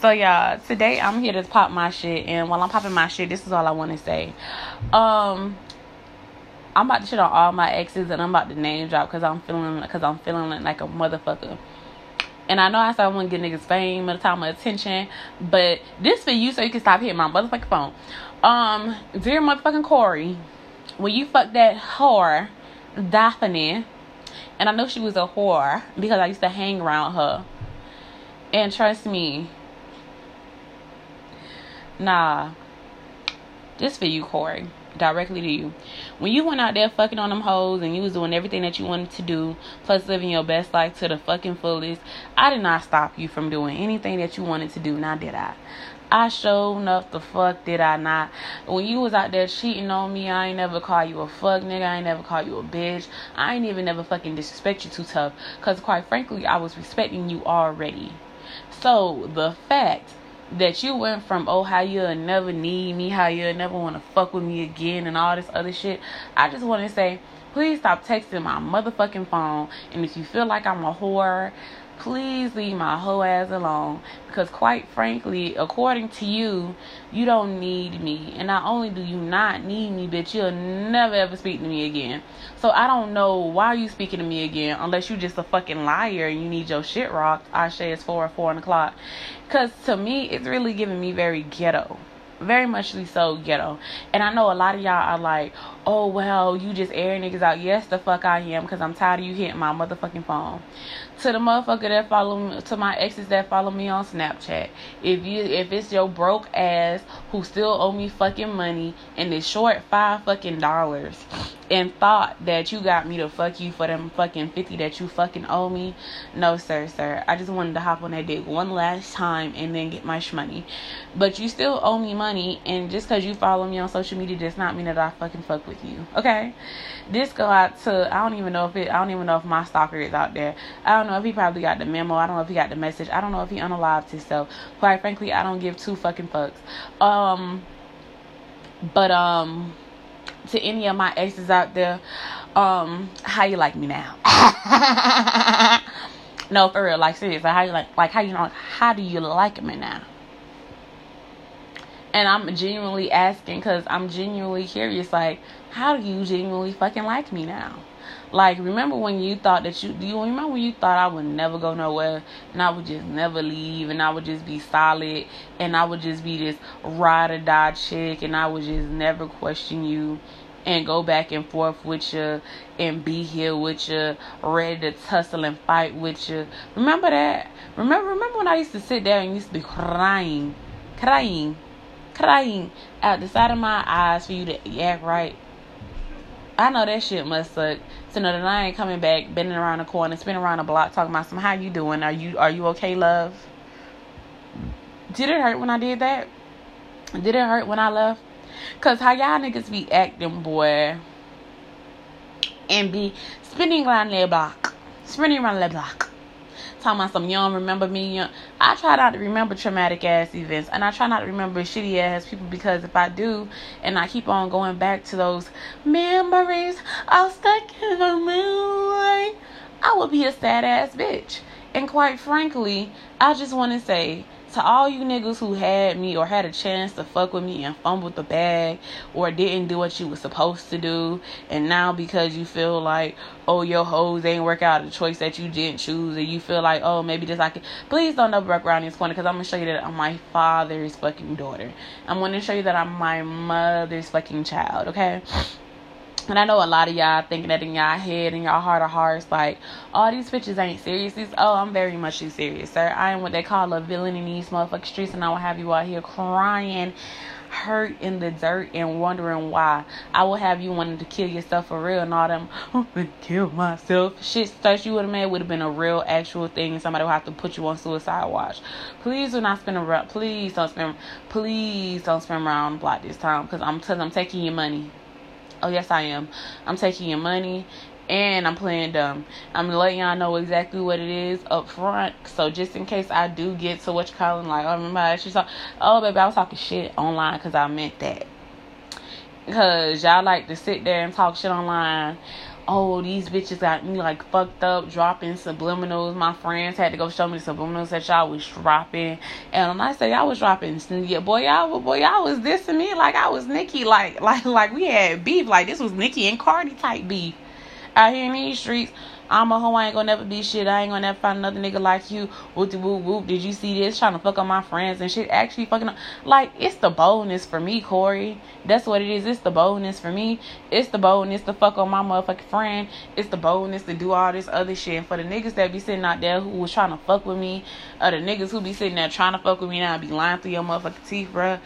So y'all, today I'm here to pop my shit, and while I'm popping my shit, this is all I want to say. Um, I'm about to shit on all my exes, and I'm about to name drop because I'm feeling because I'm feeling like a motherfucker. And I know I said I want to get niggas fame at the time of attention, but this for you so you can stop hitting my motherfucking phone. Um, dear motherfucking Corey, when you fucked that whore, Daphne, and I know she was a whore because I used to hang around her. And trust me, nah, this for you, Corey directly to you. When you went out there fucking on them hoes and you was doing everything that you wanted to do, plus living your best life to the fucking fullest, I did not stop you from doing anything that you wanted to do. Now did I? I showed enough the fuck did I not. When you was out there cheating on me, I ain't never call you a fuck nigga. I ain't never call you a bitch. I ain't even never fucking disrespect you too tough. Cause quite frankly, I was respecting you already. So the fact that you went from oh how you'll never need me, how you'll never want to fuck with me again, and all this other shit. I just want to say, please stop texting my motherfucking phone. And if you feel like I'm a whore, please leave my whole ass alone. Because quite frankly according to you you don't need me. And not only do you not need me but you'll never ever speak to me again. So i don't know why you speaking to me again unless you just a fucking liar and you need your shit rocked. I say it's four or four o'clock. Because to me it's really giving me very ghetto. Very much so ghetto. And I know a lot of y'all are like, oh, well, you just air niggas out. Yes, the fuck I am, because I'm tired of you hitting my motherfucking phone. To the motherfucker that follow me, to my exes that follow me on Snapchat. If you, if it's your broke ass who still owe me fucking money and is short five fucking dollars and thought that you got me to fuck you for them fucking 50 that you fucking owe me. No, sir, sir. I just wanted to hop on that dick one last time and then get my shmoney But you still owe me money, and just because you follow me on social media does not mean that I fucking fuck with you. Okay? This go out to, I don't even know if it, I don't even know if my stalker is out there. I don't know if he probably got the memo. I don't know if he got the message. I don't know if he unalived himself. Quite frankly, I don't give two fucking fucks. Um, but, um, to any of my exes out there, um, how you like me now? no, for real, like seriously, how you like, like how you know, how do you like me now? And I'm genuinely asking because I'm genuinely curious, like, how do you genuinely fucking like me now? Like, remember when you thought that you, do you remember when you thought I would never go nowhere and I would just never leave and I would just be solid and I would just be this ride or die chick and I would just never question you and go back and forth with you and be here with you, ready to tussle and fight with you. Remember that? Remember, remember when I used to sit there and used to be crying, crying, crying out the side of my eyes for you to act right. I know that shit must suck. To know that I ain't coming back, bending around the corner, spinning around the block, talking about some. How you doing? Are you are you okay, love? Did it hurt when I did that? Did it hurt when I left? Cause how y'all niggas be acting, boy, and be spinning around the block, spinning around the block. Talking about some young remember me young. I try not to remember traumatic ass events and I try not to remember shitty ass people because if I do and I keep on going back to those memories I'm stuck in the moonlight, I will be a sad ass bitch. And quite frankly, I just want to say to all you niggas who had me or had a chance to fuck with me and fumbled the bag or didn't do what you was supposed to do and now because you feel like oh your hoes ain't work out a choice that you didn't choose and you feel like oh maybe this I can please don't double back around this corner because I'm gonna show you that I'm my father's fucking daughter. I'm gonna show you that I'm my mother's fucking child okay and I know a lot of y'all thinking that in y'all head and y'all heart of hearts, like, all these bitches ain't serious. These, oh, I'm very much too serious, sir. I am what they call a villain in these motherfucking streets, and I will have you out here crying, hurt in the dirt, and wondering why. I will have you wanting to kill yourself for real, and all them, I'm gonna kill myself. Shit, stuff you would have made would have been a real, actual thing, and somebody would have to put you on suicide watch. Please do not spend around, please don't spend, please don't spend around block this time, because I'm, cause I'm taking your money. Oh, yes, I am. I'm taking your money and I'm playing dumb. I'm letting y'all know exactly what it is up front. So just in case I do get to what you're calling, like, oh, remember I actually saw, oh, baby, I was talking shit online because I meant that. Because y'all like to sit there and talk shit online oh, these bitches got me like fucked up, dropping subliminals. My friends had to go show me the subliminals that y'all was dropping. And when I say y'all was dropping, yeah, boy, y'all, boy, y'all was dissing me like I was Nicki, like, like, like we had beef, like this was Nicki and Cardi type beef out here in these streets. I'm a hoe, I ain't gonna never be shit. I ain't gonna never find another nigga like you. Whoop whoop whoop. Did you see this? Trying to fuck up my friends and shit. Actually fucking up. Like, it's the boldness for me, Corey. That's what it is. It's the boldness for me. It's the boldness to fuck on my motherfucking friend. It's the boldness to do all this other shit. And for the niggas that be sitting out there who was trying to fuck with me, or the niggas who be sitting there trying to fuck with me now I be lying through your motherfucking teeth, bruh.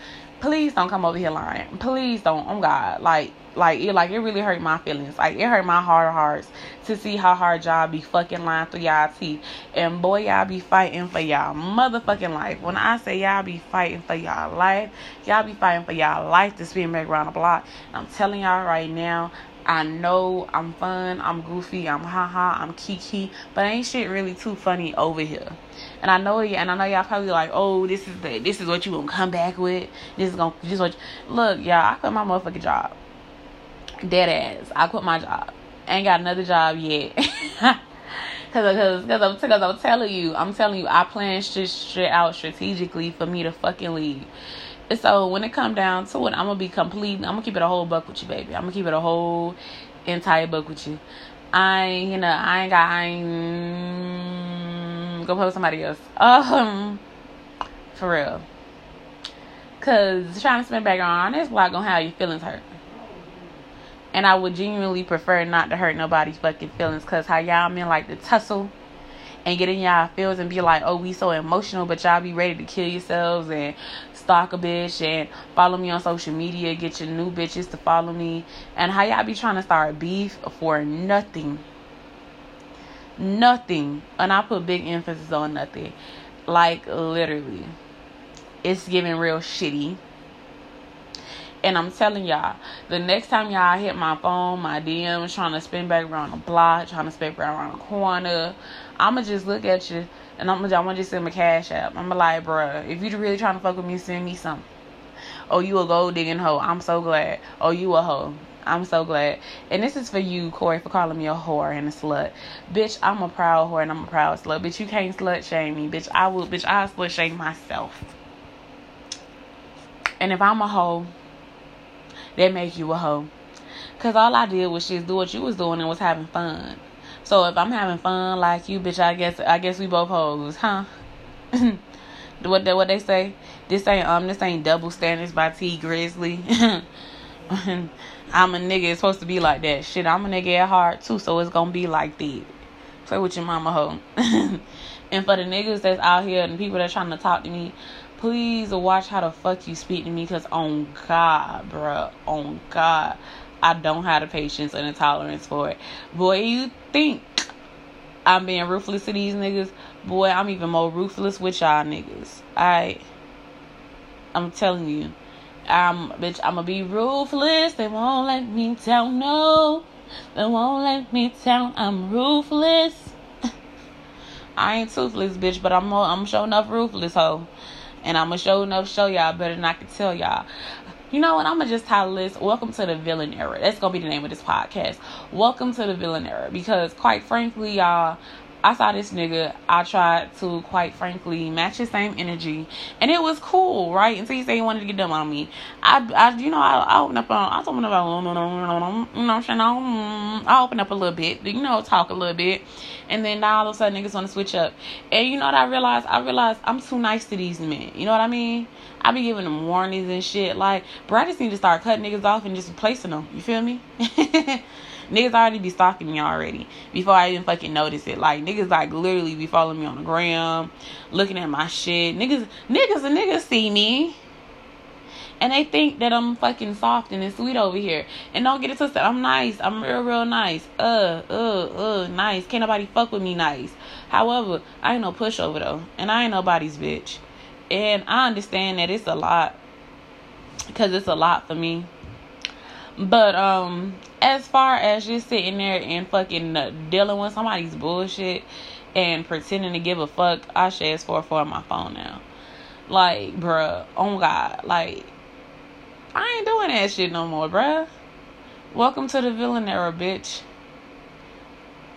Please don't come over here lying. Please don't. Oh God. Like, like it like it really hurt my feelings. Like it hurt my heart hearts to see how hard y'all be fucking lying through y'all teeth. And boy, y'all be fighting for y'all motherfucking life. When I say y'all be fighting for y'all life, y'all be fighting for y'all life to spin back around the block. I'm telling y'all right now, I know I'm fun, I'm goofy, I'm haha, I'm kiki, but ain't shit really too funny over here. And I know and I know y'all probably like, oh, this is the this is what you gonna come back with. This is gonna this is what you, look, y'all, I quit my motherfucking job. Dead ass. I quit my job. Ain't got another job yet. cause, cause, cause, I'm, cause I'm telling you, I'm telling you, I plan shit, shit out strategically for me to fucking leave. And So when it come down to it, I'm gonna be complete. I'm gonna keep it a whole buck with you, baby. I'm gonna keep it a whole entire buck with you. I, you know, I ain't got, I ain't go play with somebody else. Um, for real. Cause trying to spend back on this block gonna have your feelings hurt. And I would genuinely prefer not to hurt nobody's fucking feelings because how y'all men like to tussle and get in y'all feels and be like, oh, we so emotional, but y'all be ready to kill yourselves and stalk a bitch and follow me on social media, get your new bitches to follow me. And how y'all be trying to start a beef for nothing. Nothing. And I put big emphasis on nothing. Like, literally. It's giving real shitty and I'm telling y'all, the next time y'all hit my phone, my DMs, trying to spin back around the block, trying to spin back around the corner, I'ma just look at you and I'm gonna, I'm gonna just send my cash app. I'ma like, bruh, if you really trying to fuck with me, send me something. Oh, you a gold digging hoe. I'm so glad. Oh, you a hoe. I'm so glad. And this is for you, Corey, for calling me a whore and a slut. Bitch, I'm a proud whore and I'm a proud slut. Bitch, you can't slut shame me. Bitch, I will, bitch, I slut shame myself. And if I'm a hoe, that make you a hoe. Cause all I did was just do what you was doing and was having fun. So if I'm having fun like you, bitch, I guess I guess we both hoes, huh? what they what they say? This ain't um this ain't double standards by T Grizzley. I'm a nigga. It's supposed to be like that. Shit, I'm a nigga at heart too, so it's gonna be like that. Play with your mama hoe. and for the niggas that's out here and people that trying to talk to me, please watch how the fuck you speak to me because on God, bruh, on God, I don't have the patience and the tolerance for it. Boy, you think I'm being ruthless to these niggas? Boy, I'm even more ruthless with y'all niggas. I, I'm telling you. I'm bitch, I'ma be ruthless. They won't let me down, no. They won't let me down. I'm ruthless. I ain't toothless, bitch, but I'm I'm showing enough ruthless, hoe. And I'm going to show enough show y'all better than I can tell y'all. You know what? I'm going to just title this Welcome to the Villain Era. That's to be the name of this podcast. Welcome to the Villain Era. Because, quite frankly, y'all, I saw this nigga. I tried to, quite frankly, match his same energy, and it was cool, right? Until he said he wanted to get dumb on me. I, I you know, I, I opened up on, I opened up, on, you know, I'm saying, mm, I opened up a little bit, you know, talk a little bit, and then now all of a sudden niggas want to switch up, and you know what I realized? I realized I'm too nice to these men. You know what I mean? I be giving them warnings and shit. Like, bro, I just need to start cutting niggas off and just replacing them. You feel me? Niggas already be stalking me already before I even fucking notice it. Like niggas like literally be following me on the gram, looking at my shit. Niggas, niggas and niggas see me. And they think that I'm fucking soft and sweet over here. And don't get it twisted. I'm nice. I'm real, real nice. Uh, uh, uh, nice. Can't nobody fuck with me nice. However, I ain't no pushover though. And I ain't nobody's bitch. And I understand that it's a lot. Because it's a lot for me. But um, as far as just sitting there and fucking uh, dealing with somebody's bullshit and pretending to give a fuck, I share four four on my phone now. Like, bruh, oh God, like I ain't doing that shit no more, bruh. Welcome to the villain era, bitch.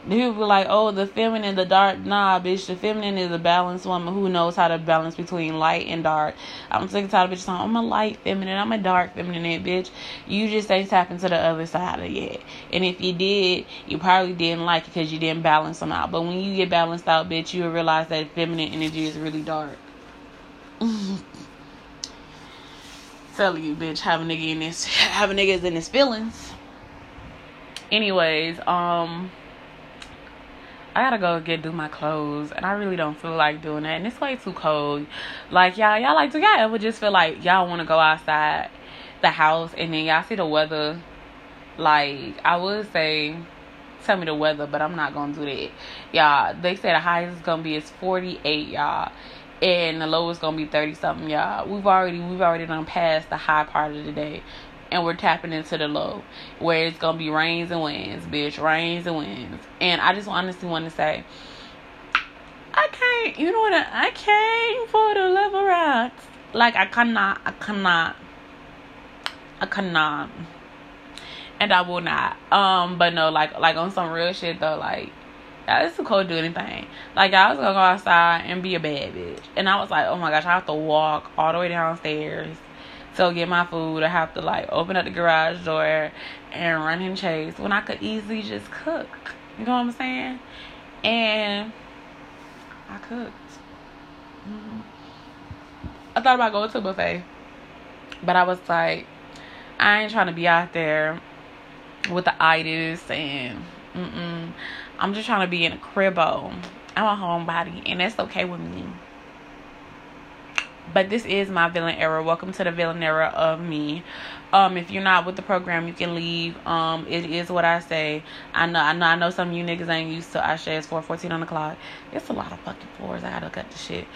People be like, oh, the feminine, the dark. Nah, bitch, the feminine is a balanced woman who knows how to balance between light and dark. I'm sick and tired of bitches saying, I'm a light feminine, I'm a dark feminine, bitch. You just ain't tapping to the other side of it. And if you did, you probably didn't like it because you didn't balance them out. But when you get balanced out, bitch, you'll realize that feminine energy is really dark. Tell you, bitch, have a nigga in this, have a niggas in his feelings. Anyways, um, I gotta go get do my clothes, and I really don't feel like doing that. And it's way too cold. Like y'all, y'all like do y'all ever just feel like y'all want to go outside the house, and then y'all see the weather? Like I would say, tell me the weather, but I'm not gonna do that. Y'all, they say the highest is gonna be is 48, y'all and the low is gonna be 30 something y'all we've already we've already done past the high part of the day and we're tapping into the low where it's gonna be rains and winds bitch rains and winds and i just honestly want to say i can't you know what i, I came for the rats. like i cannot i cannot i cannot and i will not um but no like like on some real shit though like it's too cold to do anything. Like I was gonna go outside and be a bad bitch, and I was like, oh my gosh, I have to walk all the way downstairs to get my food. I have to like open up the garage door and run and chase when I could easily just cook. You know what I'm saying? And I cooked. Mm-hmm. I thought about going to a buffet, but I was like, I ain't trying to be out there with the itis and mm-mm. I'm just trying to be in a cribbo. I'm a homebody, and that's okay with me. But this is my villain era. Welcome to the villain era of me. Um, if you're not with the program, you can leave. Um, it is what I say. I know, I know, I know. Some of you niggas ain't used to. I say it's four fourteen on the clock. It's a lot of fucking floors. I gotta cut the shit.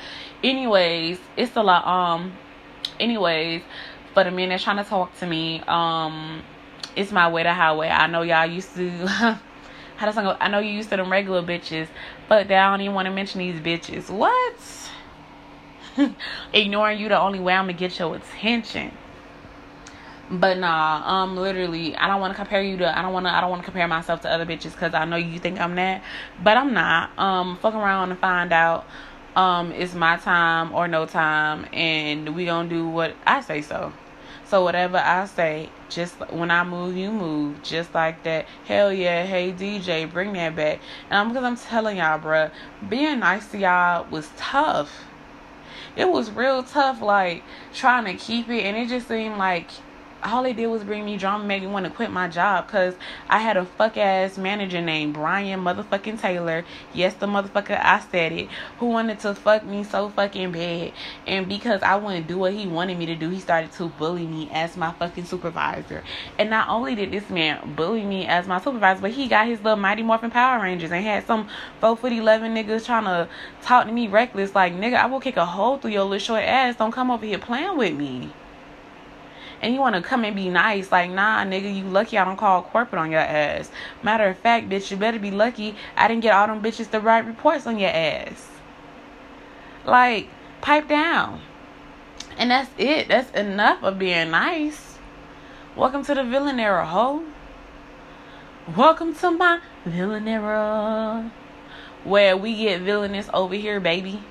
Anyways, it's a lot. Um, anyways, for the men that's trying to talk to me, um, it's my way to highway. I know y'all used to. How does go? I know you used to them regular bitches, but they don't even want to mention these bitches. What? Ignoring you the only way I'm gonna get your attention. But nah, um, literally, I don't want to compare you to. I don't want to. I don't want to compare myself to other bitches because I know you think I'm that, but I'm not. Um, fuck around and find out. Um, it's my time or no time, and we gonna do what I say so. So whatever I say, just when I move, you move, just like that. Hell yeah, hey DJ, bring that back. And I'm because I'm telling y'all, bruh, being nice to y'all was tough. It was real tough, like trying to keep it, and it just seemed like all they did was bring me drama, made me want to quit my job because I had a fuck ass manager named Brian motherfucking Taylor. Yes, the motherfucker, I said it, who wanted to fuck me so fucking bad. And because I wouldn't do what he wanted me to do, he started to bully me as my fucking supervisor. And not only did this man bully me as my supervisor, but he got his little Mighty Morphin Power Rangers and had some 4 foot 11 niggas trying to talk to me reckless. Like, nigga, I will kick a hole through your little short ass. Don't come over here playing with me and you want to come and be nice. Like, nah, nigga, you lucky I don't call corporate on your ass. Matter of fact, bitch, you better be lucky I didn't get all them bitches to write reports on your ass. Like, pipe down. And that's it. That's enough of being nice. Welcome to the villain era, ho. Welcome to my villain era. Where we get villainous over here, baby.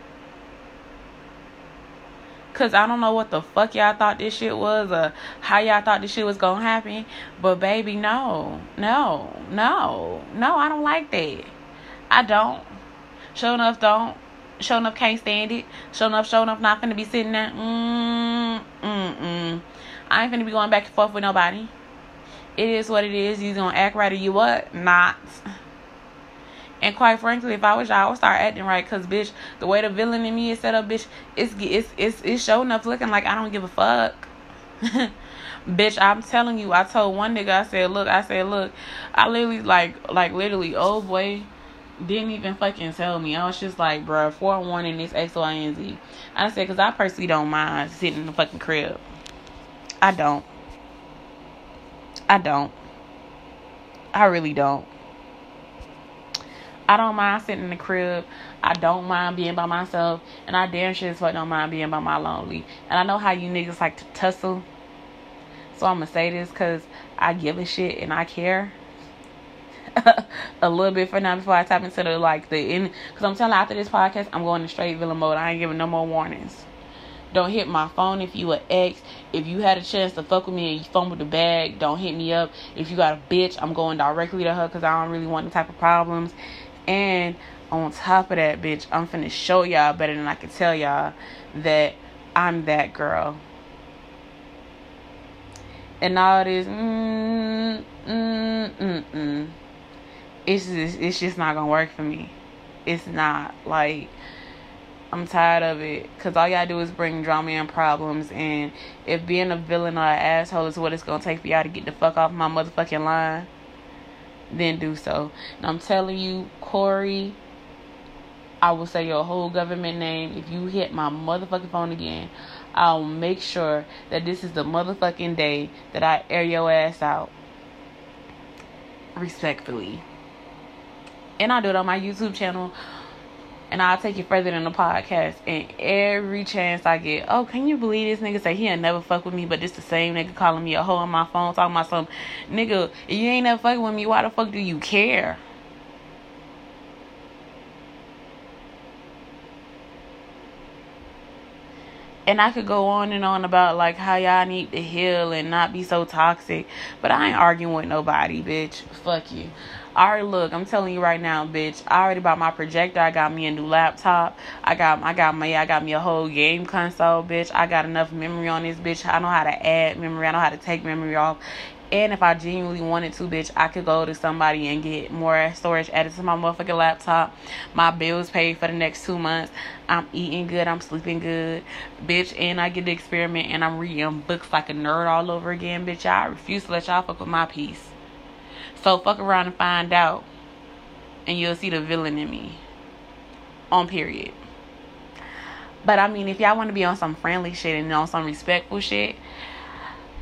Cause I don't know what the fuck y'all thought this shit was or how y'all thought this shit was gonna happen. But baby, no, no, no, no, I don't like that. I don't. Show enough don't. Show enough can't stand it. Show enough, show enough not finna be sitting there. Mm, mm, mm. I ain't finna be going back and forth with nobody. It is what it is. You gonna act right or you what? Not. And quite frankly, if I was y'all, I would start acting right. Cause bitch, the way the villain in me is set up, bitch, it's it's it's it's showing up looking like I don't give a fuck. bitch, I'm telling you, I told one nigga, I said, look, I said, look, I literally like like literally, old boy didn't even fucking tell me. I was just like, bro, forewarning this X, Y, and Z. I said, cause I personally don't mind sitting in the fucking crib. I don't. I don't. I really don't. I don't mind sitting in the crib. I don't mind being by myself. And I damn sure as fuck don't mind being by my lonely. And I know how you niggas like to tussle. So I'm going to say this because I give a shit and I care. a little bit for now before I tap into the like the in because I'm telling you, after this podcast I'm going to straight villain mode. I ain't giving no more warnings. Don't hit my phone if you a ex. If you had a chance to fuck with me and you fumbled the bag, don't hit me up. If you got a bitch, I'm going directly to her because I don't really want the type of problems. And on top of that, bitch, I'm finna show y'all better than I can tell y'all that I'm that girl. And all this, mm, mm, mm, mm, it's just, it's just not gonna work for me. It's not like I'm tired of it because all y'all do is bring drama and problems. And if being a villain or an asshole is what it's gonna take for y'all to get the fuck off my motherfucking line, then do so. And I'm telling you, Corey, I will say your whole government name. If you hit my motherfucking phone again, I'll make sure that this is the motherfucking day that I air your ass out. Respectfully. And I do it on my YouTube channel and I'll take it further than the podcast. And every chance I get, oh, can you believe this nigga say he'll never fuck with me, but this the same nigga calling me a hoe on my phone, talking about some nigga. You ain't never fucking with me, why the fuck do you care? And I could go on and on about like how y'all need to heal and not be so toxic, but I ain't arguing with nobody, bitch. Fuck you. Alright, look, I'm telling you right now, bitch. I already bought my projector. I got me a new laptop. I got I got my I got me a whole game console, bitch. I got enough memory on this bitch. I know how to add memory. I know how to take memory off. And if I genuinely wanted to, bitch, I could go to somebody and get more storage added to my motherfucking laptop. My bills paid for the next two months. I'm eating good. I'm sleeping good, bitch. And I get to experiment and I'm reading books like a nerd all over again, bitch. I refuse to let y'all fuck with my peace. So fuck around and find out. And you'll see the villain in me. On period. But I mean, if y'all want to be on some friendly shit and on some respectful shit,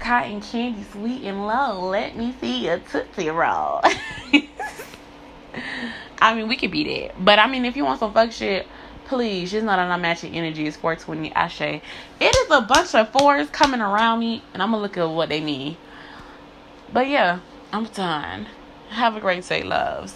cotton candy sweet and low, let me see a Tootsie Roll. I mean, we could be there. But I mean, if you want some fuck shit, please, just not on our matching energy. It's 420 Ashe. It is a bunch of fours coming around me, and I'm to look at what they mean. But yeah. I'm done. Have a great day, loves.